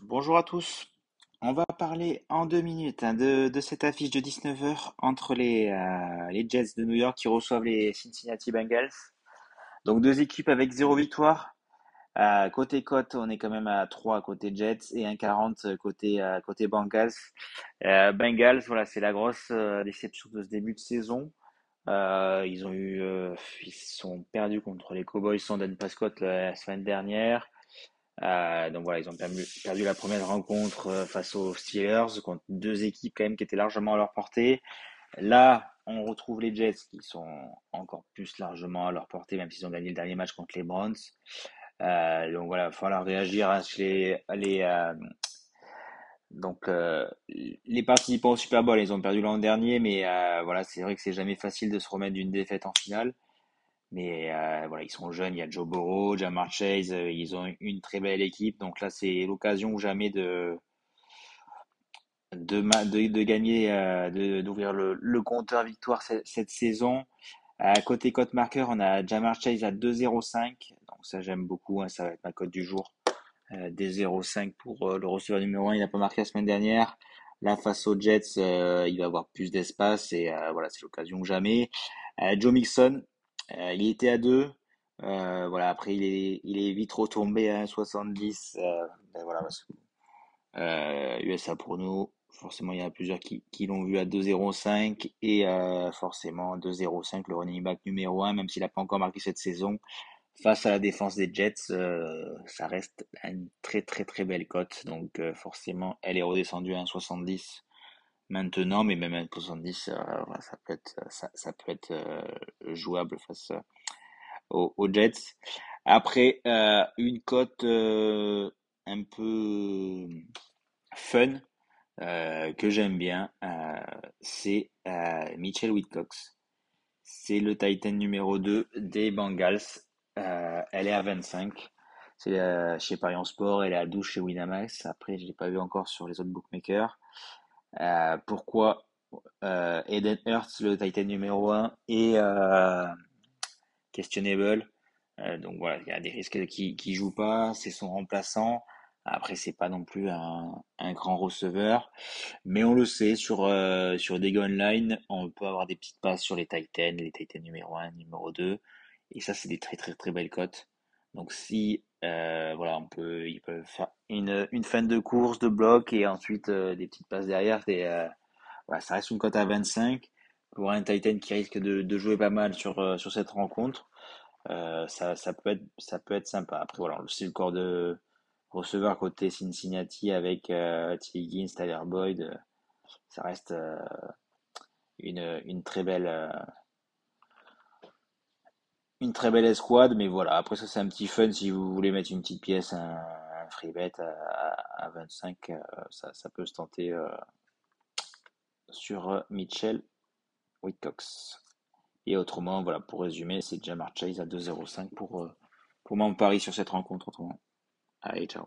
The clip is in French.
Bonjour à tous. On va parler en deux minutes hein, de, cette affiche de 19h entre euh, les Jets de New York qui reçoivent les Cincinnati Bengals. Donc deux équipes avec zéro victoire, Côté cote, on est quand même à 3 côté Jets et 1,40 côté, euh, côté Bengals. Euh, Bengals, voilà, c'est la grosse euh, déception de ce début de saison. Euh, ils ont eu, ils sont perdus contre les Cowboys sans Dan Prescott la semaine dernière. Donc voilà, ils ont perdu, perdu la première rencontre face aux Steelers contre deux équipes quand même qui étaient largement à leur portée. Là, on retrouve les Jets qui sont encore plus largement à leur portée, même s'ils ont gagné le dernier match contre les Browns. Euh, donc voilà, il va falloir réagir à les, les euh, donc euh, les participants au Super Bowl, ils ont perdu l'an dernier, mais voilà, c'est vrai que c'est jamais facile de se remettre d'une défaite en finale. Mais voilà, ils sont jeunes, il y a Joe Burrow, Jamar Chase, ils ont une très belle équipe. Donc là, c'est l'occasion ou jamais de, de, de, gagner, d'ouvrir le, le compteur victoire cette, cette saison. À côté cote marqueur, on a Jamar Chase à 2,05. Ça, j'aime beaucoup, hein, ça va être ma cote du jour. Euh, 2,05 pour euh, le receveur numéro 1, il n'a pas marqué la semaine dernière. Là, face aux Jets, euh, il va avoir plus d'espace et euh, voilà, c'est l'occasion jamais. Joe Mixon, il était à 2. Euh, voilà, après, il est, il est vite retombé à 1,70. Euh, ben voilà, parce USA pour nous, forcément, il y en a plusieurs qui, qui l'ont vu à 2,05 et forcément 2,05 le running back numéro 1, même s'il n'a pas encore marqué cette saison. Face à la défense des Jets, euh, ça reste une très très très belle cote. Donc euh, forcément, elle est redescendue à 1,70 maintenant, mais même à 1,70, euh, voilà, ça peut être, ça, peut être euh, jouable face euh, aux, Jets. Après, euh, une cote euh, un peu fun euh, que j'aime bien, euh, c'est euh, Mitchell Whitcox. C'est le Titan numéro 2 des Bengals. Euh, elle est à 25. C'est euh, chez Parion Sport, elle est à 12 chez Winamax. Après, je l'ai pas vu encore sur les autres bookmakers. Euh, pourquoi? Eden Hurts, le Titan numéro 1, est questionable. Donc voilà, il y a des risques qui qui joue pas, c'est son remplaçant. Après, c'est pas non plus un, un grand receveur, mais on le sait sur euh, sur online, on peut avoir des petites passes sur les Titans, les Titans numéro un, numéro 2, et ça c'est des très très très belles cotes. Donc si euh, voilà, on peut ils peuvent faire une une fin de course de bloc et ensuite euh, des petites passes derrière, des euh, ça reste une cote à 25 pour un Titan qui risque de, de jouer pas mal sur sur cette rencontre. Ça, ça peut être, ça peut être sympa. Après, voilà, c'est le corps de receveur côté Cincinnati avec euh, Tyler Boyd. ça reste une, une très belle, une très belle escouade. Mais voilà, après ça, c'est un petit fun si vous voulez mettre une petite pièce, un, un free bet à, à, à 25, euh, ça, peut se tenter euh, sur euh, Mitchell Whitcox. Et autrement, voilà, pour résumer, c'est Jamar Chase à 2,05 pour, pour mon pari sur cette rencontre. Autrement. Allez, ciao.